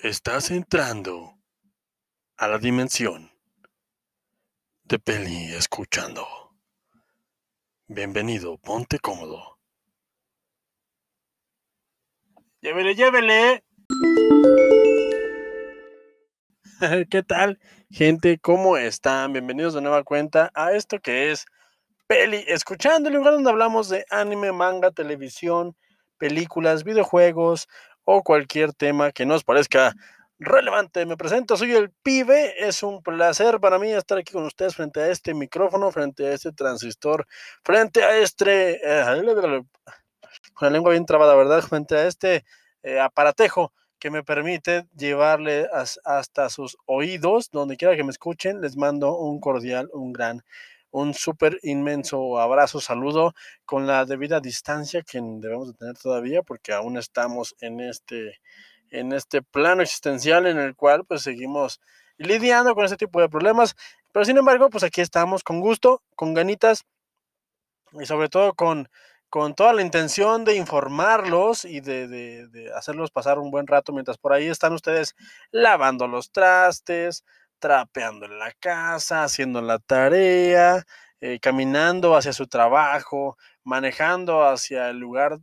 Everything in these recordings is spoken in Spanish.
Estás entrando a la dimensión de Peli escuchando. Bienvenido, ponte cómodo. Llévele, llévele. ¿Qué tal, gente? ¿Cómo están? Bienvenidos de nueva cuenta a esto que es Peli Escuchando, el lugar donde hablamos de anime, manga, televisión, películas, videojuegos o cualquier tema que nos parezca relevante. Me presento, soy el pibe. Es un placer para mí estar aquí con ustedes frente a este micrófono, frente a este transistor, frente a este... Eh, con la lengua bien trabada, ¿verdad? Frente a este eh, aparatejo que me permite llevarle hasta sus oídos, donde quiera que me escuchen, les mando un cordial, un gran un súper inmenso abrazo, saludo con la debida distancia que debemos de tener todavía porque aún estamos en este, en este plano existencial en el cual pues seguimos lidiando con este tipo de problemas, pero sin embargo pues aquí estamos con gusto, con ganitas y sobre todo con, con toda la intención de informarlos y de, de hacerlos pasar un buen rato mientras por ahí están ustedes lavando los trastes, trapeando en la casa, haciendo la tarea, eh, caminando hacia su trabajo, manejando hacia el lugar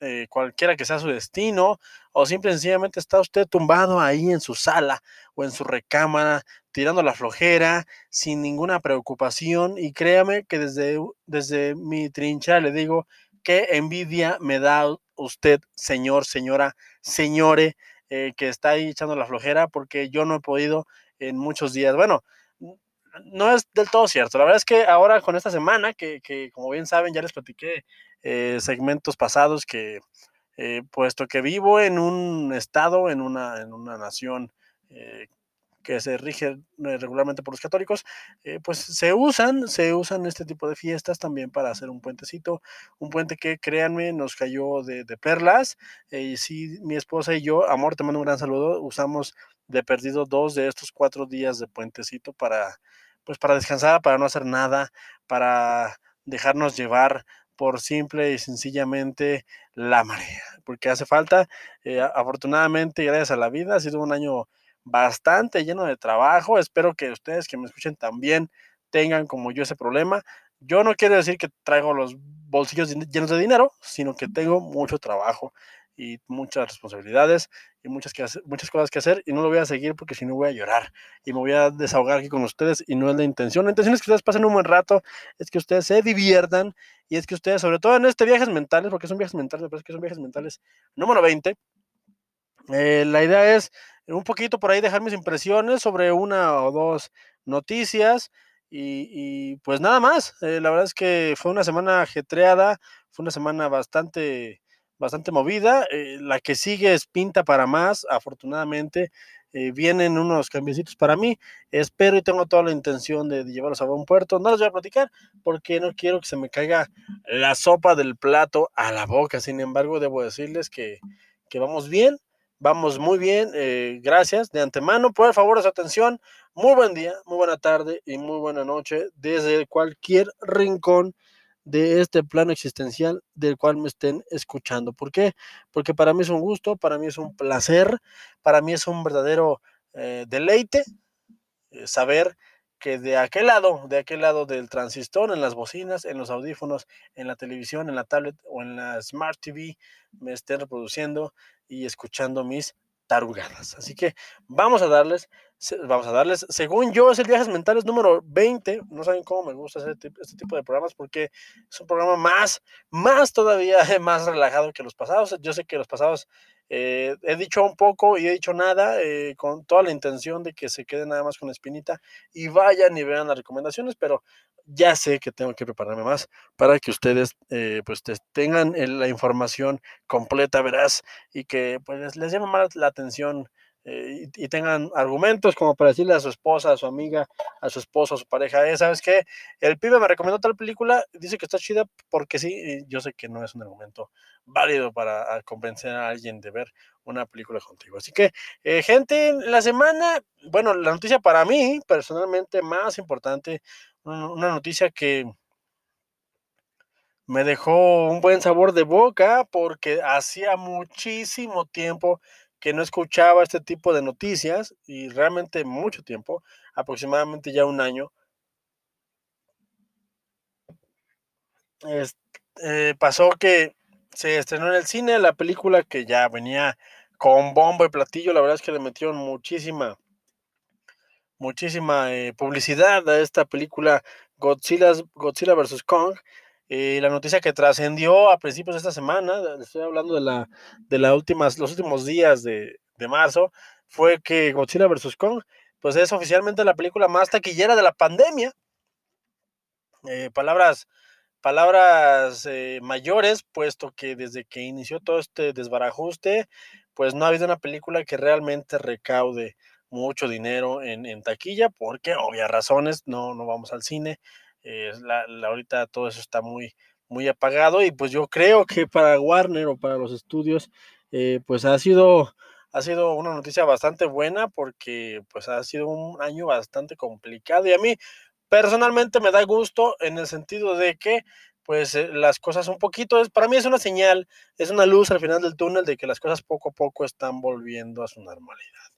eh, cualquiera que sea su destino, o simple y sencillamente está usted tumbado ahí en su sala o en su recámara, tirando la flojera, sin ninguna preocupación. Y créame que desde, desde mi trincha le digo qué envidia me da usted, señor, señora, señore, eh, que está ahí echando la flojera, porque yo no he podido en muchos días. Bueno, no es del todo cierto. La verdad es que ahora con esta semana, que, que como bien saben, ya les platiqué eh, segmentos pasados que, eh, puesto que vivo en un estado, en una, en una nación eh, que se rige regularmente por los católicos, pues se usan, se usan este tipo de fiestas también para hacer un puentecito, un puente que créanme nos cayó de, perlas. y sí, mi esposa y yo, amor, te mando un gran saludo, usamos de perdido dos de estos cuatro días de puentecito para, pues para descansar, para no hacer nada, para dejarnos llevar por simple y sencillamente la marea, porque hace falta, eh, afortunadamente, gracias a la vida, ha sido un año bastante lleno de trabajo, espero que ustedes que me escuchen también tengan como yo ese problema. Yo no quiero decir que traigo los bolsillos llenos de dinero, sino que tengo mucho trabajo y muchas responsabilidades y muchas, que muchas cosas que hacer y no lo voy a seguir porque si no voy a llorar y me voy a desahogar aquí con ustedes y no es la intención. La intención es que ustedes pasen un buen rato, es que ustedes se diviertan y es que ustedes, sobre todo en este viajes mentales, porque son viajes mentales, me parece que son viajes mentales número 20, eh, la idea es un poquito por ahí dejar mis impresiones sobre una o dos noticias y, pues nada más. Eh, la verdad es que fue una semana ajetreada, fue una semana bastante bastante movida. Eh, la que sigue es Pinta para Más, afortunadamente. Eh, vienen unos cambiecitos para mí. Espero y tengo toda la intención de, llevarlos a buen puerto. No los voy a platicar porque no quiero que se me caiga la sopa del plato a la boca. Sin embargo, debo decirles que, que vamos bien. Vamos muy bien, eh, gracias de antemano por el favor de su atención. Muy buen día, muy buena tarde y muy buena noche desde cualquier rincón de este plano existencial del cual me estén escuchando. ¿Por qué? Porque para mí es un gusto, para mí es un placer, para mí es un verdadero eh, deleite eh, saber que de aquel lado, de aquel lado del transistor, en las bocinas, en los audífonos, en la televisión, en la tablet o en la Smart TV, me estén reproduciendo y escuchando mis tarugadas. Así que vamos a darles vamos a darles, según yo, es el Viajes Mentales número 20. No saben cómo me gusta hacer este tipo de programas porque es un programa más, más todavía más relajado que los pasados. Yo sé que los pasados eh, he dicho un poco y he dicho nada eh, con toda la intención de que se queden nada más con espinita y vayan y vean las recomendaciones, pero ya sé que tengo que prepararme más para que ustedes eh, pues tengan la información completa, verás, y que pues les llame más la atención eh, y, tengan argumentos como para decirle a su esposa, a su amiga, a su esposo, a su pareja, eh, ¿sabes qué? El pibe me recomendó tal película, dice que está chida porque sí, yo sé que no es un argumento válido para convencer a alguien de ver una película contigo. Así que, eh, gente, la semana, bueno, la noticia para mí, personalmente, más importante, una noticia que me dejó un buen sabor de boca porque hacía muchísimo tiempo que no escuchaba este tipo de noticias y realmente mucho tiempo, aproximadamente ya un año. Eh, pasó que se estrenó en el cine la película que ya venía con bombo y platillo, la verdad es que le metieron muchísima, muchísima eh, publicidad a esta película Godzilla, Godzilla vs. Kong. Eh, la noticia que trascendió a principios de esta semana, estoy hablando de la de las últimas, los últimos días de, de marzo, fue que Godzilla vs. Kong, pues es oficialmente la película más taquillera de la pandemia. Eh, palabras, palabras eh, mayores, puesto que desde que inició todo este desbarajuste, pues no ha habido una película que realmente recaude mucho dinero en, en taquilla, porque obvias razones, no, no vamos al cine. La, la, ahorita todo eso está muy, muy apagado y pues yo creo que para Warner o para los estudios, eh, pues ha sido ha sido una noticia bastante buena porque pues ha sido un año bastante complicado y a mí personalmente me da gusto en el sentido de que pues eh, las cosas un poquito, es, para mí es una señal, es una luz al final del túnel de que las cosas poco a poco están volviendo a su normalidad.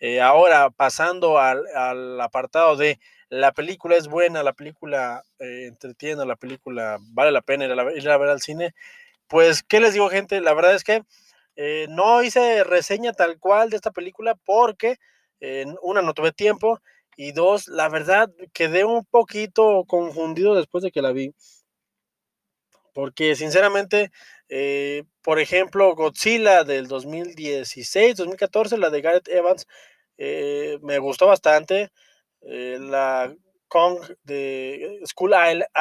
Eh, ahora, pasando al, al, apartado de la película es buena, la película eh, entretiene, la película vale la pena ir a, ver al cine, pues, ¿qué les digo gente? La verdad es que eh, no hice reseña tal cual de esta película porque, eh, una, no tuve tiempo y dos, la verdad, quedé un poquito confundido después de que la vi. Porque sinceramente, eh, por ejemplo, Godzilla del 2016, 2014, la de Gareth Evans, eh, me gustó bastante. Eh, la Kong de School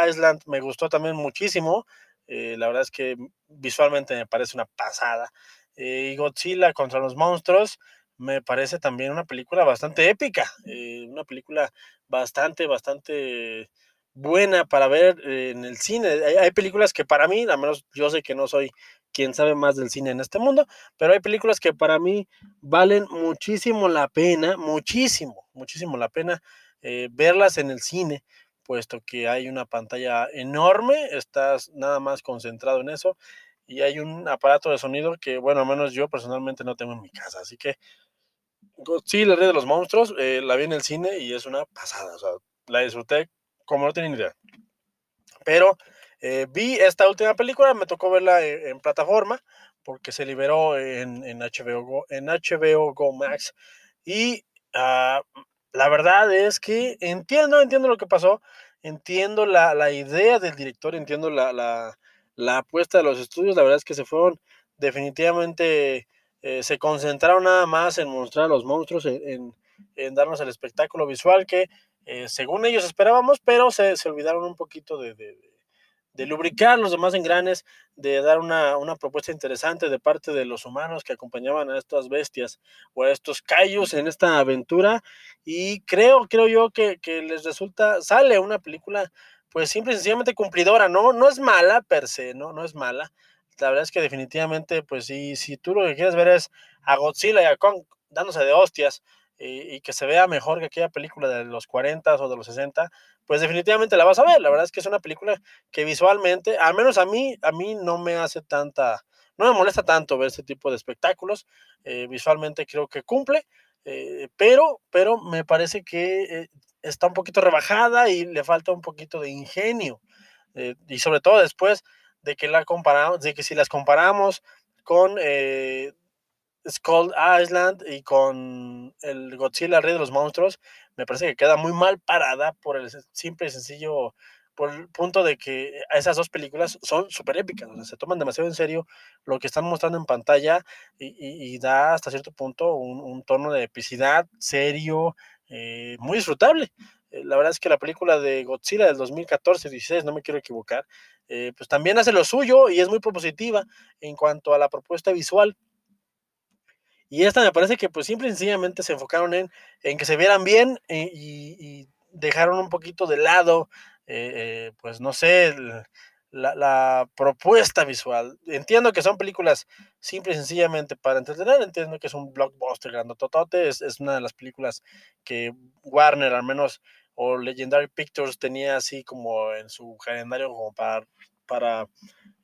Island me gustó también muchísimo. la verdad es que visualmente me parece una pasada. Eh, y Godzilla contra los monstruos me parece también una película bastante épica, eh, una película bastante, bastante buena para ver eh, en el cine. Hay, películas que para mí, al menos yo sé que no soy quien sabe más del cine en este mundo, pero hay películas que para mí valen muchísimo la pena, muchísimo, muchísimo la pena eh, verlas en el cine, puesto que hay una pantalla enorme, estás nada más concentrado en eso y hay un aparato de sonido que, bueno, al menos yo personalmente no tengo en mi casa. Así que sí, la red de los monstruos, eh, la vi en el cine y es una pasada. O sea, la disfruté como no ni idea. Pero eh, vi esta última película, me tocó verla en, en plataforma porque se liberó en, en, HBO, Go, en HBO Go Max. Y uh, la verdad es que entiendo, entiendo lo que pasó, entiendo la, la idea del director, entiendo la, la la apuesta de los estudios, la verdad es que se fueron definitivamente, eh, se concentraron nada más en mostrar a los monstruos, en, en, en darnos el espectáculo visual que eh, según ellos esperábamos, pero se, se olvidaron un poquito de, de, lubricar los demás engranes, de dar una, una, propuesta interesante de parte de los humanos que acompañaban a estas bestias o a estos callos en esta aventura. Y creo, creo yo que, que les resulta, sale una película pues simple y sencillamente cumplidora, ¿no? No es mala per se, ¿no? No es mala. La verdad es que definitivamente, pues sí, si tú lo que quieres ver es a Godzilla y a Kong dándose de hostias y, y que se vea mejor que aquella película de los 40 o de los 60, pues definitivamente la vas a ver. La verdad es que es una película que visualmente, al menos a mí, a mí no me hace tanta, no me molesta tanto ver este tipo de espectáculos. Eh, visualmente creo que cumple, eh, pero, pero me parece que eh, está un poquito rebajada y le falta un poquito de ingenio. Eh, y sobre todo después de que la comparamos, de que si las comparamos con eh, Skull Island y con el Godzilla Rey de los Monstruos, me parece que queda muy mal parada por el simple y sencillo, por el punto de que esas dos películas son súper épicas, o sea, se toman demasiado en serio lo que están mostrando en pantalla y, y, y da hasta cierto punto un, un tono de epicidad serio, eh, muy disfrutable. Eh, la verdad es que la película de Godzilla del 2014-16, no me quiero equivocar, eh, pues también hace lo suyo y es muy propositiva en cuanto a la propuesta visual. Y esta me parece que pues simple y sencillamente se enfocaron en, en que se vieran bien eh, y, dejaron un poquito de lado, eh, pues no sé, la, la, propuesta visual. Entiendo que son películas simple y sencillamente para entretener, entiendo que es un blockbuster grandototote, es, es una de las películas que Warner al menos o Legendary Pictures tenía así como en su calendario como para para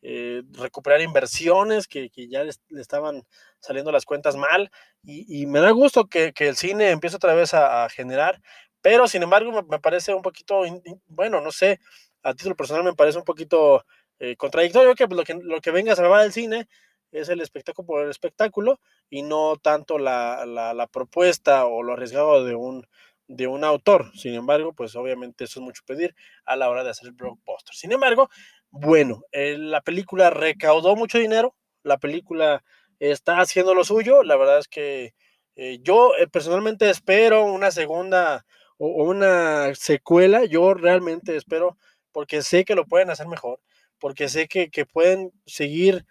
eh, recuperar inversiones que, ya le, estaban saliendo las cuentas mal. Y, me da gusto que, el cine empiece otra vez a, generar, pero sin embargo me, parece un poquito, bueno, no sé, a título personal me parece un poquito eh, contradictorio que, lo que lo que venga a salvar el cine es el espectáculo por el espectáculo y no tanto la, la, propuesta o lo arriesgado de un, de un autor. Sin embargo, pues obviamente eso es mucho pedir a la hora de hacer blockbuster. Sin embargo, bueno, eh, la película recaudó mucho dinero, la película está haciendo lo suyo, la verdad es que eh, yo eh, personalmente espero una segunda o, una secuela, yo realmente espero porque sé que lo pueden hacer mejor, porque sé que, pueden seguir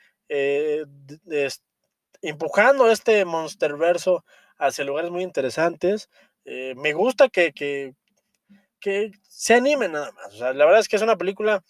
empujando este monsterverso hacia lugares muy interesantes. me gusta que, que, que, se animen nada más. O sea, la verdad es que es una película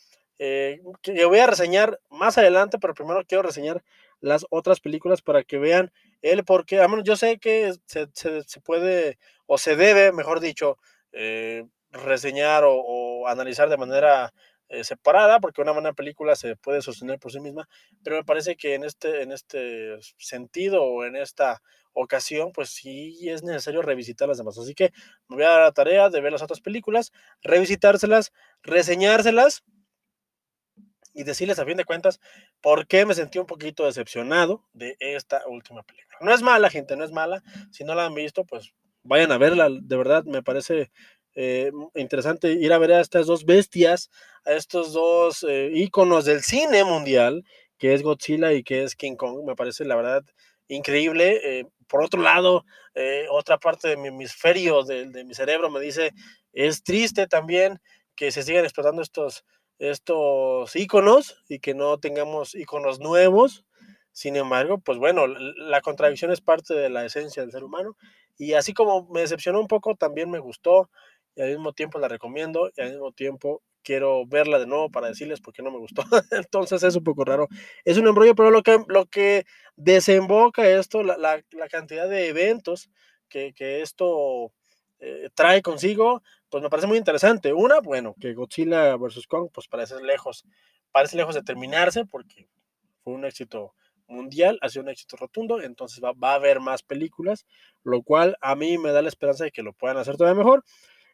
eh, que voy a reseñar más adelante, pero primero quiero reseñar las otras películas para que vean el por qué. yo sé que se, puede, o se debe, mejor dicho, eh, reseñar o, analizar de manera eh, separada, porque una buena película se puede sostener por sí misma, pero me parece que en este, en este sentido o en esta ocasión, pues sí es necesario revisitar las demás. Así que me voy a dar la tarea de ver las otras películas, revisitárselas, reseñárselas y decirles a fin de cuentas por qué me sentí un poquito decepcionado de esta última película. No es mala, gente, no es mala. Si no la han visto, pues vayan a verla. De verdad, me parece eh, interesante ir a ver a estas dos bestias, a estos dos eh, íconos del cine mundial, que es Godzilla y que es King Kong. Me parece, la verdad, increíble. Eh, por otro lado, otra parte de mi hemisferio, de, de mi cerebro, me dice, es triste también que se sigan explotando estos estos iconos y que no tengamos iconos nuevos. Sin embargo, pues bueno, la contradicción es parte de la esencia del ser humano. Y así como me decepcionó un poco, también me gustó y al mismo tiempo la recomiendo y al mismo tiempo quiero verla de nuevo para decirles por qué no me gustó. Entonces es un poco raro. Es un embrollo, pero lo que, lo que desemboca esto, la, la, cantidad de eventos que, que esto eh, trae consigo, pues me parece muy interesante. Una, bueno, que Godzilla vs. Kong, pues parece lejos, parece lejos de terminarse porque fue un éxito mundial, ha sido un éxito rotundo, entonces va, a haber más películas, lo cual a mí me da la esperanza de que lo puedan hacer todavía mejor.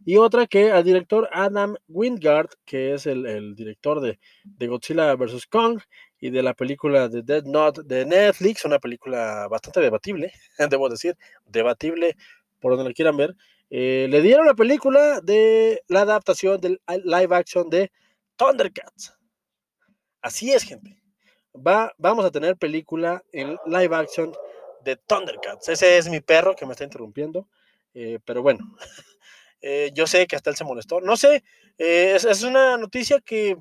Y otra que al director Adam Wingard, que es el, director de, de, Godzilla vs. Kong y de la película de Dead Note de Netflix, una película bastante debatible, debo decir, debatible por donde lo quieran ver, eh, le dieron la película de la adaptación del live action de Thundercats. Así es, gente. Va, vamos a tener película en live action de Thundercats. Ese es mi perro que me está interrumpiendo. Eh, pero bueno, eh, yo sé que hasta él se molestó. No sé, es, es, una noticia que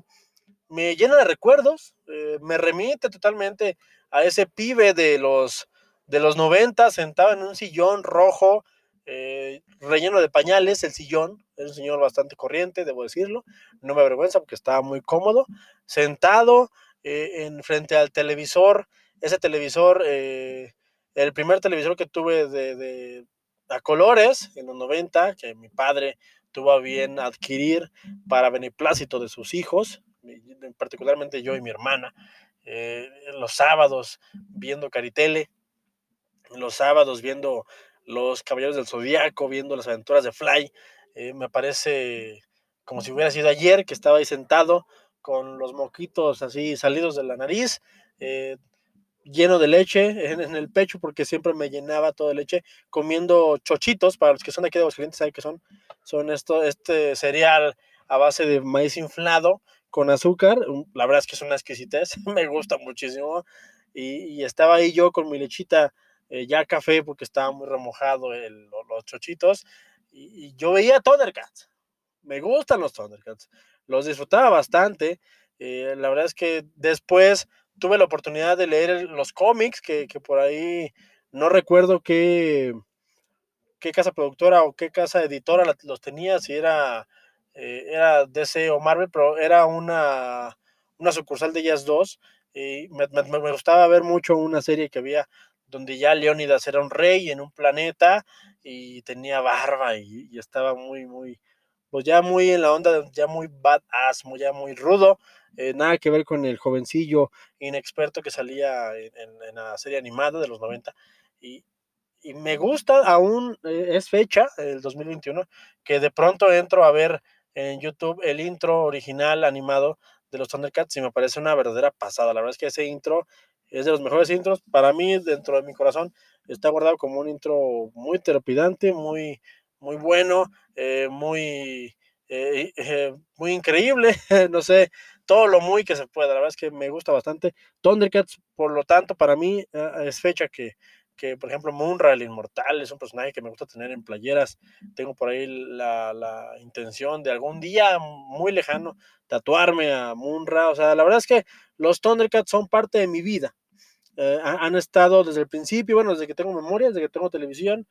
me llena de recuerdos. me remite totalmente a ese pibe de los, de los 90 sentado en un sillón rojo eh, relleno de pañales, el sillón, es un señor bastante corriente, debo decirlo, no me avergüenza porque estaba muy cómodo, sentado eh, en frente al televisor, ese televisor, eh, el primer televisor que tuve de, a colores en los 90, que mi padre tuvo a bien adquirir para beneplácito de sus hijos, particularmente yo y mi hermana, los sábados viendo Caritele, los sábados viendo los Caballeros del Zodíaco, viendo las aventuras de Fly. Eh, me parece como si hubiera sido ayer que estaba ahí sentado con los moquitos así salidos de la nariz, eh, lleno de leche en, el pecho porque siempre me llenaba todo de leche, comiendo chochitos, para los que son aquí de Aguascalientes saben que son, son esto, este cereal a base de maíz inflado con azúcar, la verdad es que es una exquisitez, me gusta muchísimo, y, y estaba ahí yo con mi lechita eh, ya café porque estaba muy remojado el, los chochitos. Y, yo veía Thundercats. Me gustan los Thundercats. Los disfrutaba bastante. Eh, la verdad es que después tuve la oportunidad de leer los cómics que, que por ahí no recuerdo qué, qué casa productora o qué casa editora los tenía, si era, eh, era DC o Marvel, pero era una, una sucursal de ellas dos. Y me, me, me, gustaba ver mucho una serie que había donde ya Leónidas era un rey en un planeta y tenía barba y, estaba muy, muy, pues ya muy en la onda, ya muy badass, muy, ya muy rudo, eh, nada que ver con el jovencillo inexperto que salía en, la serie animada de los 90. Y, y me gusta, aún eh, es fecha, el 2021, que de pronto entro a ver en YouTube el intro original animado de los Thundercats y me parece una verdadera pasada. La verdad es que ese intro es de los mejores intros. Para mí, dentro de mi corazón, está guardado como un intro muy terapidante, muy, muy bueno, eh, muy, eh, eh, muy increíble. no sé, todo lo muy que se pueda. La verdad es que me gusta bastante. Thundercats, por lo tanto, para mí es fecha que, que, por ejemplo, Munra, el inmortal, es un personaje que me gusta tener en playeras. Tengo por ahí la, la, intención de algún día muy lejano tatuarme a Munra. O sea, la verdad es que los Thundercats son parte de mi vida. Eh, han estado desde el principio, bueno, desde que tengo memoria, desde que tengo televisión,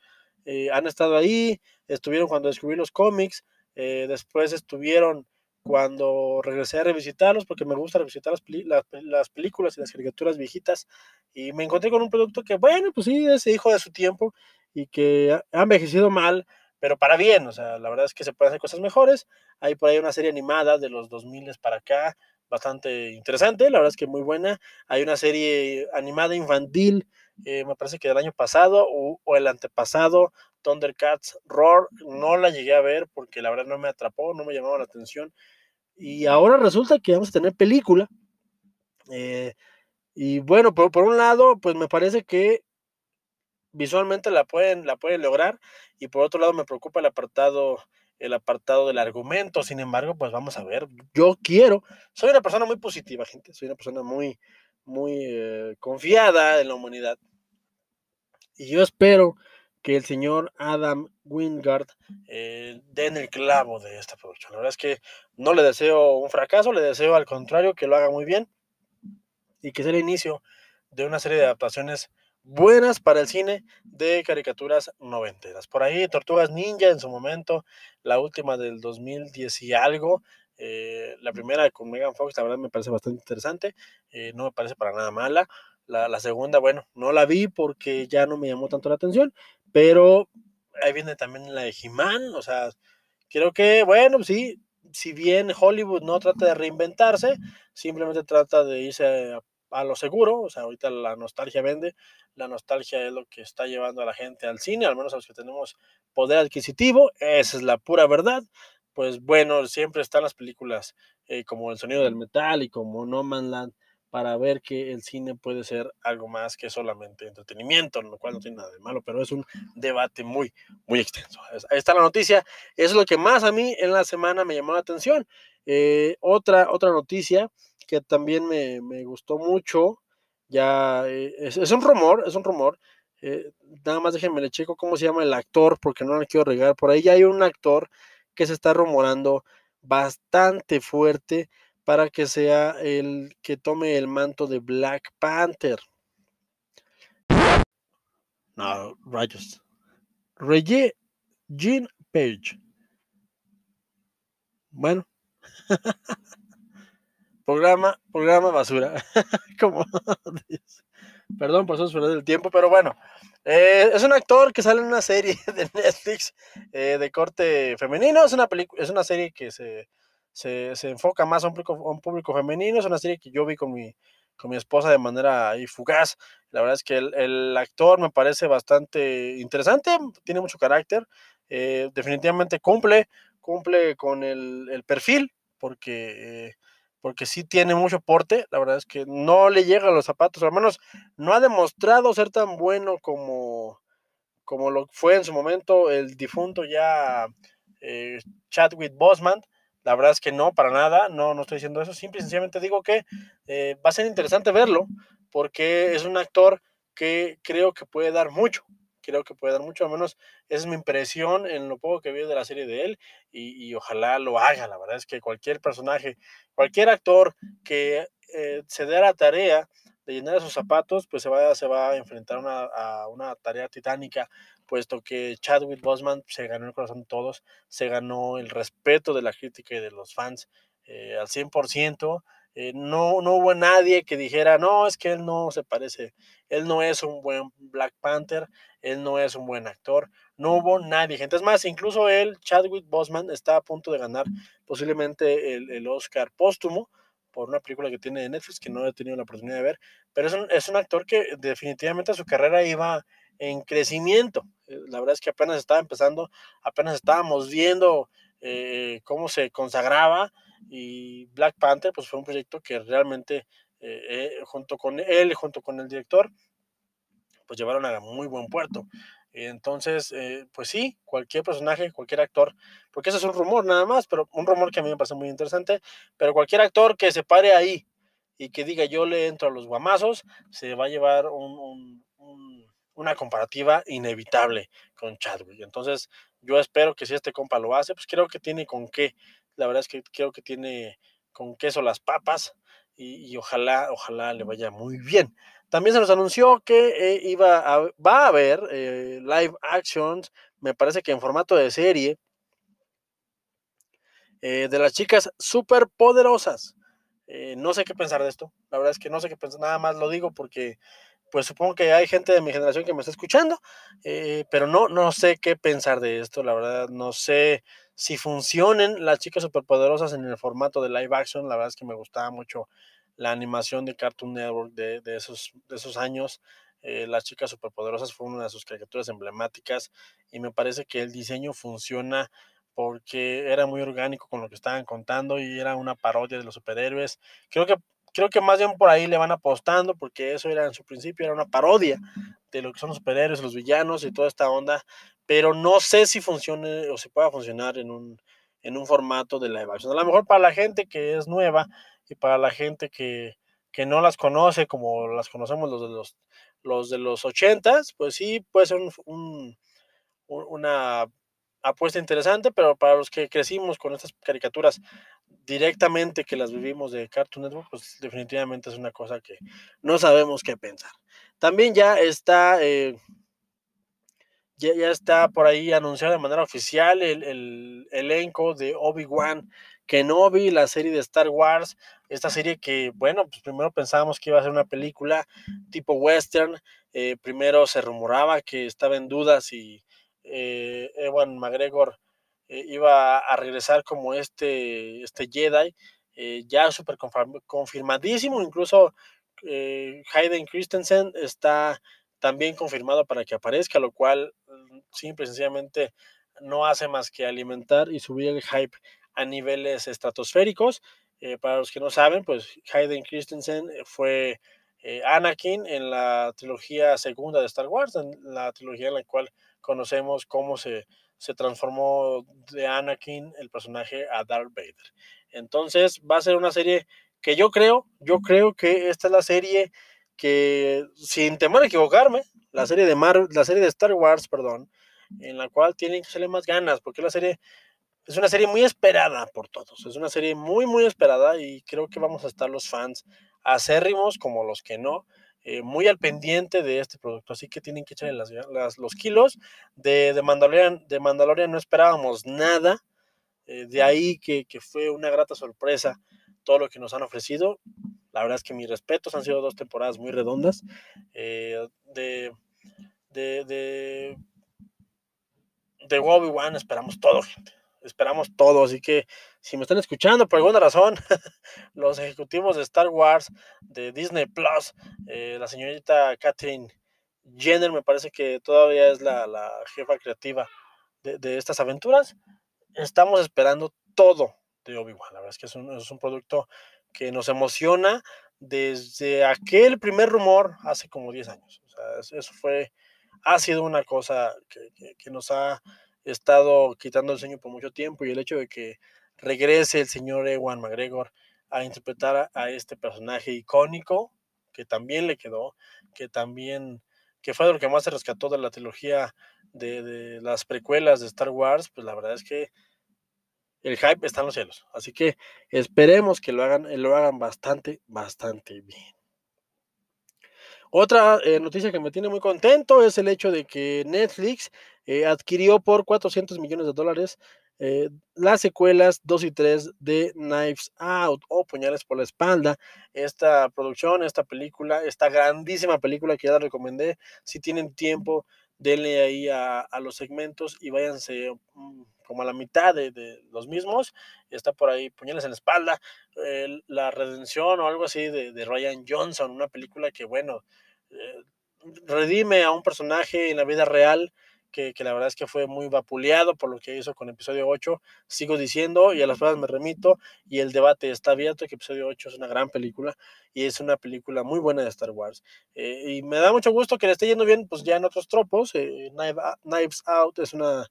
eh, han estado ahí, estuvieron cuando descubrí los cómics, eh, después estuvieron cuando regresé a revisitarlos, porque me gusta revisitar las, las, las, películas y las caricaturas viejitas, y me encontré con un producto que, bueno, pues sí, es hijo de su tiempo y que ha envejecido mal, pero para bien, o sea, la verdad es que se pueden hacer cosas mejores. Hay por ahí una serie animada de los 2000 para acá, bastante interesante, la verdad es que muy buena. Hay una serie animada infantil, eh, me parece que del año pasado o, o, el antepasado, Thundercats Roar, no la llegué a ver porque la verdad no me atrapó, no me llamaba la atención. Y ahora resulta que vamos a tener película. Eh, y bueno, por, por un lado, pues me parece que visualmente la pueden, la pueden lograr. Y por otro lado, me preocupa el apartado el apartado del argumento. Sin embargo, pues vamos a ver. Yo quiero, soy una persona muy positiva, gente. Soy una persona muy, muy eh, confiada en la humanidad. Y yo espero que el señor Adam Wingard eh, den el clavo de esta producción. La verdad es que no le deseo un fracaso, le deseo al contrario que lo haga muy bien y que sea el inicio de una serie de adaptaciones buenas para el cine de caricaturas noventeras. Por ahí Tortugas Ninja en su momento, la última del 2010 y algo, eh, la primera con Megan Fox, la verdad me parece bastante interesante, eh, no me parece para nada mala. La, la, segunda, bueno, no la vi porque ya no me llamó tanto la atención, pero ahí viene también la de He-Man, o sea, creo que, bueno, sí, si bien Hollywood no trata de reinventarse, simplemente trata de irse a lo seguro, o sea, ahorita la nostalgia vende, la nostalgia es lo que está llevando a la gente al cine, al menos a los que tenemos poder adquisitivo, esa es la pura verdad, pues bueno, siempre están las películas eh, como El sonido del metal y como No Man Land para ver que el cine puede ser algo más que solamente entretenimiento, lo cual no tiene nada de malo, pero es un debate muy, muy extenso. Ahí está la noticia, eso es lo que más a mí en la semana me llamó la atención. Eh, otra, otra noticia que también me, me gustó mucho. Ya eh, es, es, un rumor, es un rumor. Eh, nada más déjenme le checo cómo se llama el actor, porque no le quiero regar. Por ahí ya hay un actor que se está rumorando bastante fuerte para que sea el que tome el manto de Black Panther. No, rayos. Reggie Jean Page. Bueno. Programa, programa basura. Como Perdón por eso del tiempo, pero bueno. Eh, es un actor que sale en una serie de Netflix eh, de corte femenino. Es una, es una serie que se, se, se enfoca más a un, público, a un, público, femenino. Es una serie que yo vi con mi, con mi esposa de manera fugaz. La verdad es que el, el actor me parece bastante interesante, tiene mucho carácter. Eh, definitivamente cumple, cumple con el, el perfil, porque porque sí tiene mucho porte, la verdad es que no le llega a los zapatos, al menos no ha demostrado ser tan bueno como, como lo fue en su momento el difunto ya eh, Chadwick Boseman. La verdad es que no, para nada, no, no estoy diciendo eso, simple y sencillamente digo que eh, va a ser interesante verlo, porque es un actor que creo que puede dar mucho, creo que puede dar mucho, al menos esa es mi impresión en lo poco que vi de la serie de él y, y ojalá lo haga, la verdad es que cualquier personaje, cualquier actor que eh, se dé la tarea de llenar sus zapatos, pues se va, se va a enfrentar una, a una tarea titánica, puesto que Chadwick Boseman se ganó el corazón de todos, se ganó el respeto de la crítica y de los fans eh, al 100%, eh, no, no hubo nadie que dijera, no, es que él no se parece, él no es un buen Black Panther, él no es un buen actor, no hubo nadie, gente. Es más, incluso él, Chadwick Boseman, está a punto de ganar posiblemente el, el Oscar póstumo por una película que tiene de Netflix que no he tenido la oportunidad de ver, pero es un, es un actor que definitivamente su carrera iba en crecimiento. Eh, la verdad es que apenas estaba empezando, apenas estábamos viendo eh, cómo se consagraba y Black Panther pues fue un proyecto que realmente eh, junto con él, junto con el director, pues llevaron a muy buen puerto. Entonces, pues sí, cualquier personaje, cualquier actor, porque ese es un rumor nada más, pero un rumor que a mí me parece muy interesante, pero cualquier actor que se pare ahí y que diga yo le entro a los guamazos, se va a llevar un, una comparativa inevitable con Chadwick. Entonces, yo espero que si este compa lo hace, pues creo que tiene con qué. La verdad es que creo que tiene con queso las papas y, ojalá, ojalá le vaya muy bien. También se nos anunció que eh, iba a, va a haber eh, live actions, me parece que en formato de serie, eh, de las chicas súper poderosas. no sé qué pensar de esto. La verdad es que no sé qué pensar. Nada más lo digo porque pues supongo que hay gente de mi generación que me está escuchando, eh, pero no, no sé qué pensar de esto, la verdad, no sé si funcionen las chicas superpoderosas en el formato de live action, la verdad es que me gustaba mucho la animación de Cartoon Network de, esos, de esos años, eh, las chicas superpoderosas fue una de sus caricaturas emblemáticas y me parece que el diseño funciona porque era muy orgánico con lo que estaban contando y era una parodia de los superhéroes. Creo que creo que más bien por ahí le van apostando, porque eso era en su principio, era una parodia de lo que son los superhéroes, los villanos y toda esta onda, pero no sé si funcione o si pueda funcionar en un, en un formato de live action. A lo mejor para la gente que es nueva y para la gente que, que no las conoce como las conocemos los de los, los de los ochentas, pues sí puede ser un, una apuesta interesante, pero para los que crecimos con estas caricaturas directamente que las vivimos de Cartoon Network, pues definitivamente es una cosa que no sabemos qué pensar. También ya está, eh, ya, ya, está por ahí anunciado de manera oficial el, el elenco de Obi-Wan Kenobi, la serie de Star Wars, esta serie que, bueno, pues primero pensábamos que iba a ser una película tipo western, eh, primero se rumoraba que estaba en duda si eh, Ewan McGregor eh, iba a regresar como este, este Jedi, eh, ya súper confirmadísimo, incluso eh, Hayden Christensen está también confirmado para que aparezca, lo cual mm, simple y sencillamente no hace más que alimentar y subir el hype a niveles estratosféricos. para los que no saben, pues Hayden Christensen fue Anakin en la trilogía segunda de Star Wars, en la trilogía en la cual conocemos cómo se, se transformó de Anakin, el personaje, a Darth Vader. Entonces va a ser una serie que yo creo, yo creo que esta es la serie que, sin temor a equivocarme, la serie de Marvel, la serie de Star Wars, perdón, en la cual tienen que hacerle más ganas, porque la serie es una serie muy esperada por todos, es una serie muy, muy esperada y creo que vamos a estar los fans acérrimos como los que no, eh, muy al pendiente de este producto, así que tienen que echarle los kilos. De, de, Mandalorian, de Mandalorian no esperábamos nada, eh, de ahí que, que, fue una grata sorpresa todo lo que nos han ofrecido. La verdad es que mis respetos han sido dos temporadas muy redondas. Eh, de, de, de, de Obi-Wan esperamos todo, gente esperamos todo. Así que si me están escuchando por alguna razón, los ejecutivos de Star Wars, de Disney Plus, eh, la señorita Catherine Jenner me parece que todavía es la, jefa creativa de, estas aventuras. Estamos esperando todo de Obi-Wan. La verdad es que es un, producto que nos emociona desde aquel primer rumor hace como 10 años. eso fue, ha sido una cosa que nos ha estado quitando el sueño por mucho tiempo y el hecho de que regrese el señor Ewan McGregor a interpretar a, este personaje icónico que también le quedó, que también, que fue lo que más se rescató de la trilogía de, las precuelas de Star Wars, pues la verdad es que el hype está en los cielos. Así que esperemos que lo hagan, lo hagan bastante, bastante bien. Otra eh, noticia que me tiene muy contento es el hecho de que Netflix eh, adquirió por 400 millones de dólares eh, las secuelas 2 y 3 de Knives Out o Puñales por la Espalda. Esta producción, esta película, esta grandísima película que ya la recomendé, si tienen tiempo denle ahí a, los segmentos y váyanse mm, como a la mitad de, de, los mismos. Está por ahí Puñales en la espalda, La redención o algo así de, de, Ryan Johnson, una película que, bueno, eh, redime a un personaje en la vida real que, la verdad es que fue muy vapuleado por lo que hizo con episodio 8. Sigo diciendo y a las pruebas me remito y el debate está abierto que episodio 8 es una gran película y es una película muy buena de Star Wars. Eh, y me da mucho gusto que le esté yendo bien pues ya en otros tropos. Eh, Knives Out es una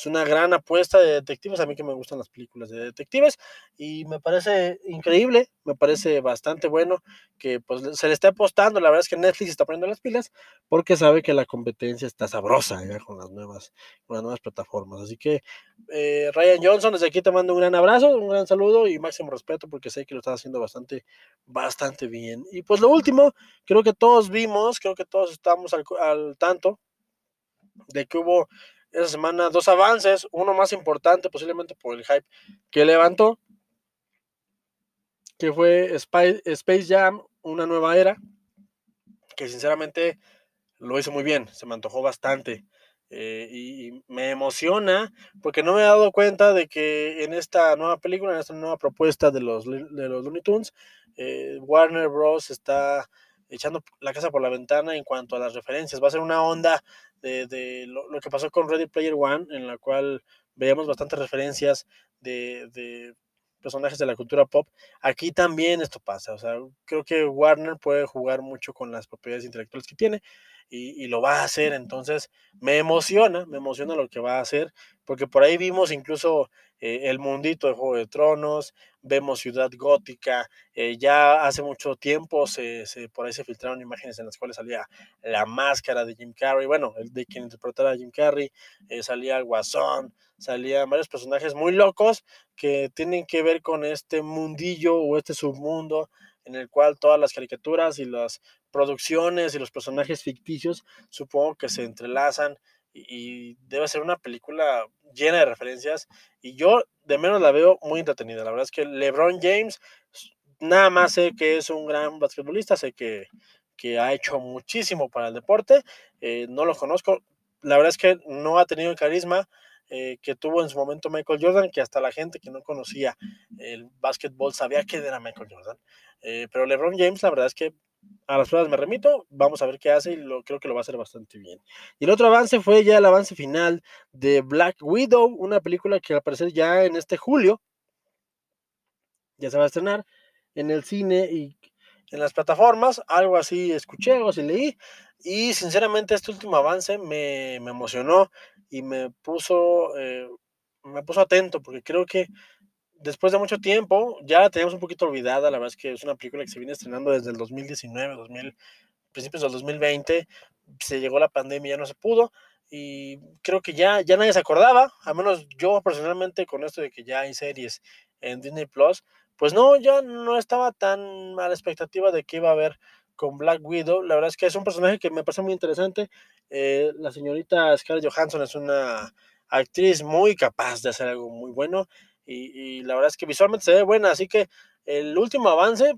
es una gran apuesta de detectives. A mí que me gustan las películas de detectives y me parece increíble, me parece bastante bueno que pues, se le esté apostando. La verdad es que Netflix está poniendo las pilas porque sabe que la competencia está sabrosa ¿ya? con, las nuevas, con las nuevas plataformas. Así que eh, Ryan Johnson, desde aquí te mando un gran abrazo, un gran saludo y máximo respeto porque sé que lo estás haciendo bastante, bastante bien. Y pues lo último, creo que todos vimos, creo que todos estamos al, al tanto de que hubo esa semana dos avances, uno más importante posiblemente por el hype que levantó, que fue Space Jam, una nueva era, que sinceramente lo hizo muy bien, se me antojó bastante. Eh, y, me emociona porque no me he dado cuenta de que en esta nueva película, en esta nueva propuesta de los, de los Looney Tunes, eh, Warner Bros. está echando la casa por la ventana en cuanto a las referencias. Va a ser una onda de, de lo, que pasó con Ready Player One, en la cual veíamos bastantes referencias de, de, personajes de la cultura pop. Aquí también esto pasa, o sea, creo que Warner puede jugar mucho con las propiedades intelectuales que tiene y, y, lo va a hacer, entonces me emociona, me emociona lo que va a hacer, porque por ahí vimos incluso eh, el mundito de Juego de Tronos, vemos Ciudad Gótica, eh, ya hace mucho tiempo se, se, por ahí se filtraron imágenes en las cuales salía la máscara de Jim Carrey, bueno, el de quien interpretara a Jim Carrey, eh, salía Guasón, salían varios personajes muy locos que tienen que ver con este mundillo o este submundo en el cual todas las caricaturas y las producciones y los personajes ficticios supongo que se entrelazan y, debe ser una película llena de referencias y yo de menos la veo muy entretenida. La verdad es que LeBron James, nada más sé que es un gran basquetbolista, sé que, que ha hecho muchísimo para el deporte, eh, no lo conozco, la verdad es que no ha tenido el carisma eh, que tuvo en su momento Michael Jordan, que hasta la gente que no conocía el básquetbol sabía quién era Michael Jordan. Eh, pero LeBron James, la verdad es que a las pruebas me remito, vamos a ver qué hace y lo, creo que lo va a hacer bastante bien. Y el otro avance fue ya el avance final de Black Widow, una película que al parecer ya en este julio ya se va a estrenar en el cine y en las plataformas, algo así escuché, algo así leí, y sinceramente este último avance me, me emocionó y me puso, eh, me puso atento, porque creo que después de mucho tiempo, ya la teníamos un poquito olvidada, la verdad es que es una película que se viene estrenando desde el 2019, 2000, principios del 2020, se llegó la pandemia, ya no se pudo, y creo que ya, ya nadie se acordaba, al menos yo personalmente con esto de que ya hay series en Disney Plus, pues no, ya no estaba tan a la expectativa de que iba a haber con Black Widow. La verdad es que es un personaje que me parece muy interesante. Eh, la señorita Scarlett Johansson es una actriz muy capaz de hacer algo muy bueno y, la verdad es que visualmente se ve buena, así que el último avance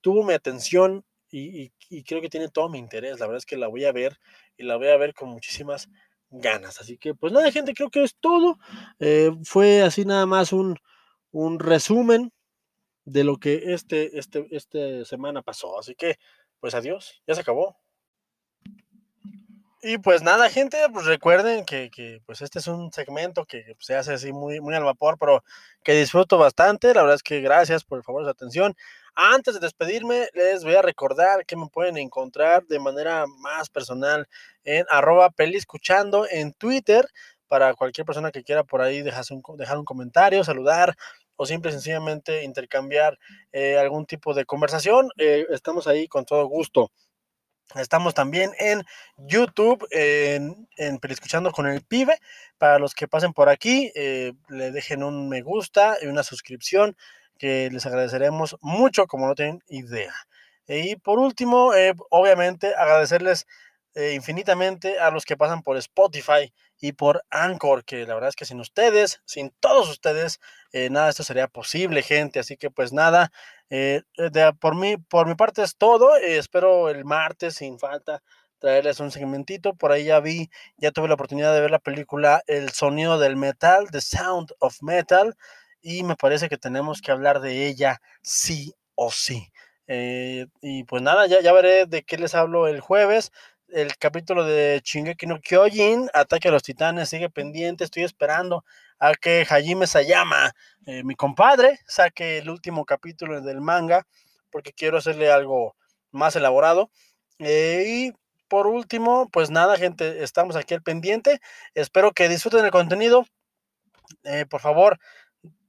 tuvo mi atención y, creo que tiene todo mi interés, la verdad es que la voy a ver y la voy a ver con muchísimas ganas, así que pues nada gente, creo que es todo, eh, fue así nada más un, un resumen de lo que este, este, este semana pasó, así que pues adiós, ya se acabó. Y pues nada, gente, pues recuerden que, que, pues este es un segmento que se hace así muy, muy al vapor, pero que disfruto bastante. La verdad es que gracias por el favor de su atención. Antes de despedirme, les voy a recordar que me pueden encontrar de manera más personal en arroba peliscuchando en Twitter para cualquier persona que quiera por ahí dejar un, dejar un comentario, saludar o simple y sencillamente intercambiar eh, algún tipo de conversación. Eh, estamos ahí con todo gusto. Estamos también en YouTube, en, en Escuchando con el Pibe. Para los que pasen por aquí, eh, le dejen un me gusta y una suscripción que les agradeceremos mucho, como no tienen idea. Y por último, obviamente, agradecerles infinitamente a los que pasan por Spotify y por Anchor, que la verdad es que sin ustedes, sin todos ustedes, eh, nada de esto sería posible, gente. Así que pues nada, eh, de, por, mí, por mi parte es todo. espero el martes sin falta traerles un segmentito. Por ahí ya vi, ya tuve la oportunidad de ver la película El sonido del metal, The Sound of Metal, y me parece que tenemos que hablar de ella sí o sí. Eh, y pues nada, ya, ya veré de qué les hablo el jueves. El capítulo de Shingeki no Kyojin, Ataque a los Titanes, sigue pendiente. Estoy esperando a que Hajime Sayama, eh, mi compadre, saque el último capítulo del manga, porque quiero hacerle algo más elaborado. Eh, y por último, pues nada, gente, estamos aquí al pendiente. Espero que disfruten el contenido. por favor,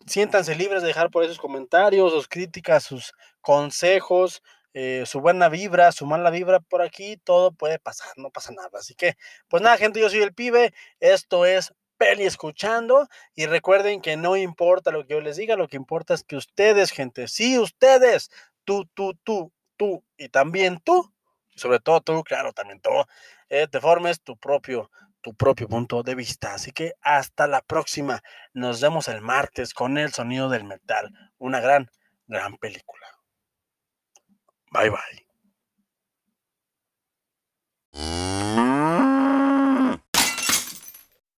siéntanse libres de dejar por esos comentarios, sus críticas, sus consejos, eh, su buena vibra, su mala vibra por aquí, todo puede pasar, no pasa nada. Así que, pues nada, gente, yo soy el pibe, esto es Peli Escuchando y recuerden que no importa lo que yo les diga, lo que importa es que ustedes, gente, sí, ustedes, tú, tú, tú, tú y también tú, sobre todo tú, claro, también tú, eh, te formes tu propio tu propio punto de vista. Así que hasta la próxima. Nos vemos el martes con El Sonido del Metal. Una gran, gran película. Bye bye.